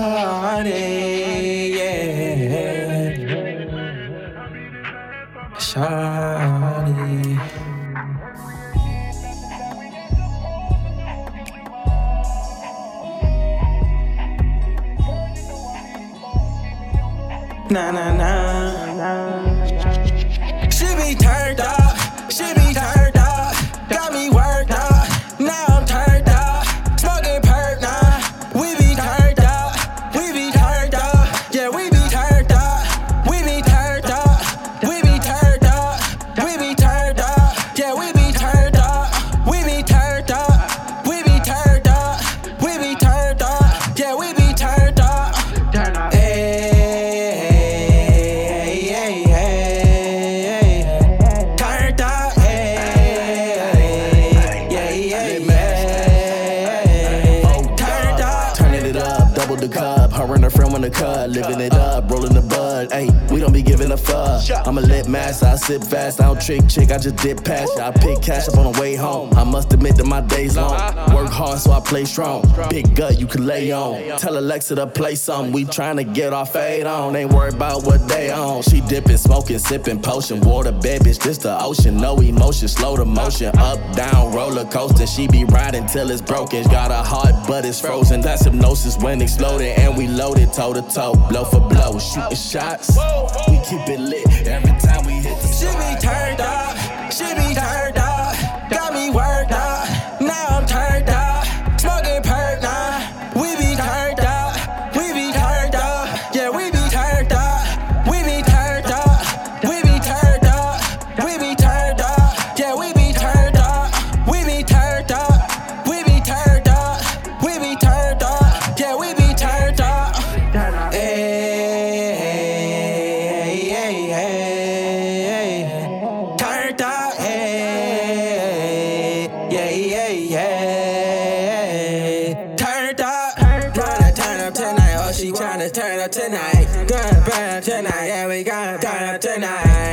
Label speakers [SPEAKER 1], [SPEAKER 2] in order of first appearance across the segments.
[SPEAKER 1] Shawty, yeah. Shawty. Na na na na. She be turned up,
[SPEAKER 2] double the cup. Her and her friend want the cut, living it up, rolling the bud. Ayy, we don't be giving a fuck. I'm a lit master, I sip fast, I don't trick chick, I just dip past. I pick cash up on the way home. I must admit that my days long. Work hard so I play strong. Big gut you can lay on. Tell Alexa to play something. We tryna get our fade on. Ain't worried about what they on. She dipping, smoking, sipping potion. Water bed, bitch, this the ocean. No emotion, slow the motion. Up, down, roller coaster. She be riding till it's broken. Got a heart, but it's frozen. That's hypnosis when exploded. And we loaded toe to toe, blow for blow. Shooting shots. We keep it lit every time we hit the
[SPEAKER 1] She be turned up, she be turned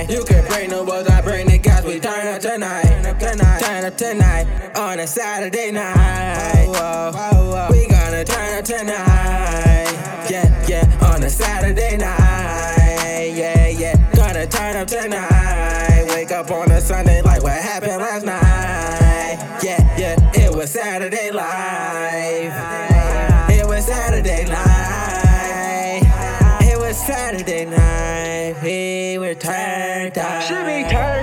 [SPEAKER 1] You can bring the boys, I bring the guys, we turn up tonight. Tonight, turn up tonight on a Saturday night. We gonna turn up tonight, yeah, yeah, on a Saturday night. Yeah, yeah, gonna turn up tonight. Wake up on a Sunday like what happened last night. Yeah, yeah, it was Saturday life. It was Saturday night. Saturday night, we were turned up. Should be turned